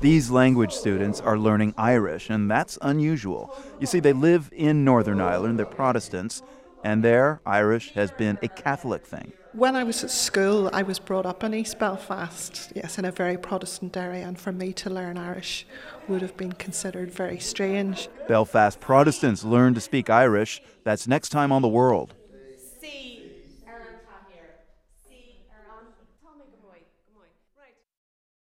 These language students are learning Irish, and that's unusual. You see, they live in Northern Ireland, they're Protestants, and there, Irish has been a Catholic thing. When I was at school, I was brought up in East Belfast, yes, in a very Protestant area, and for me to learn Irish would have been considered very strange. Belfast Protestants learn to speak Irish. That's next time on The World.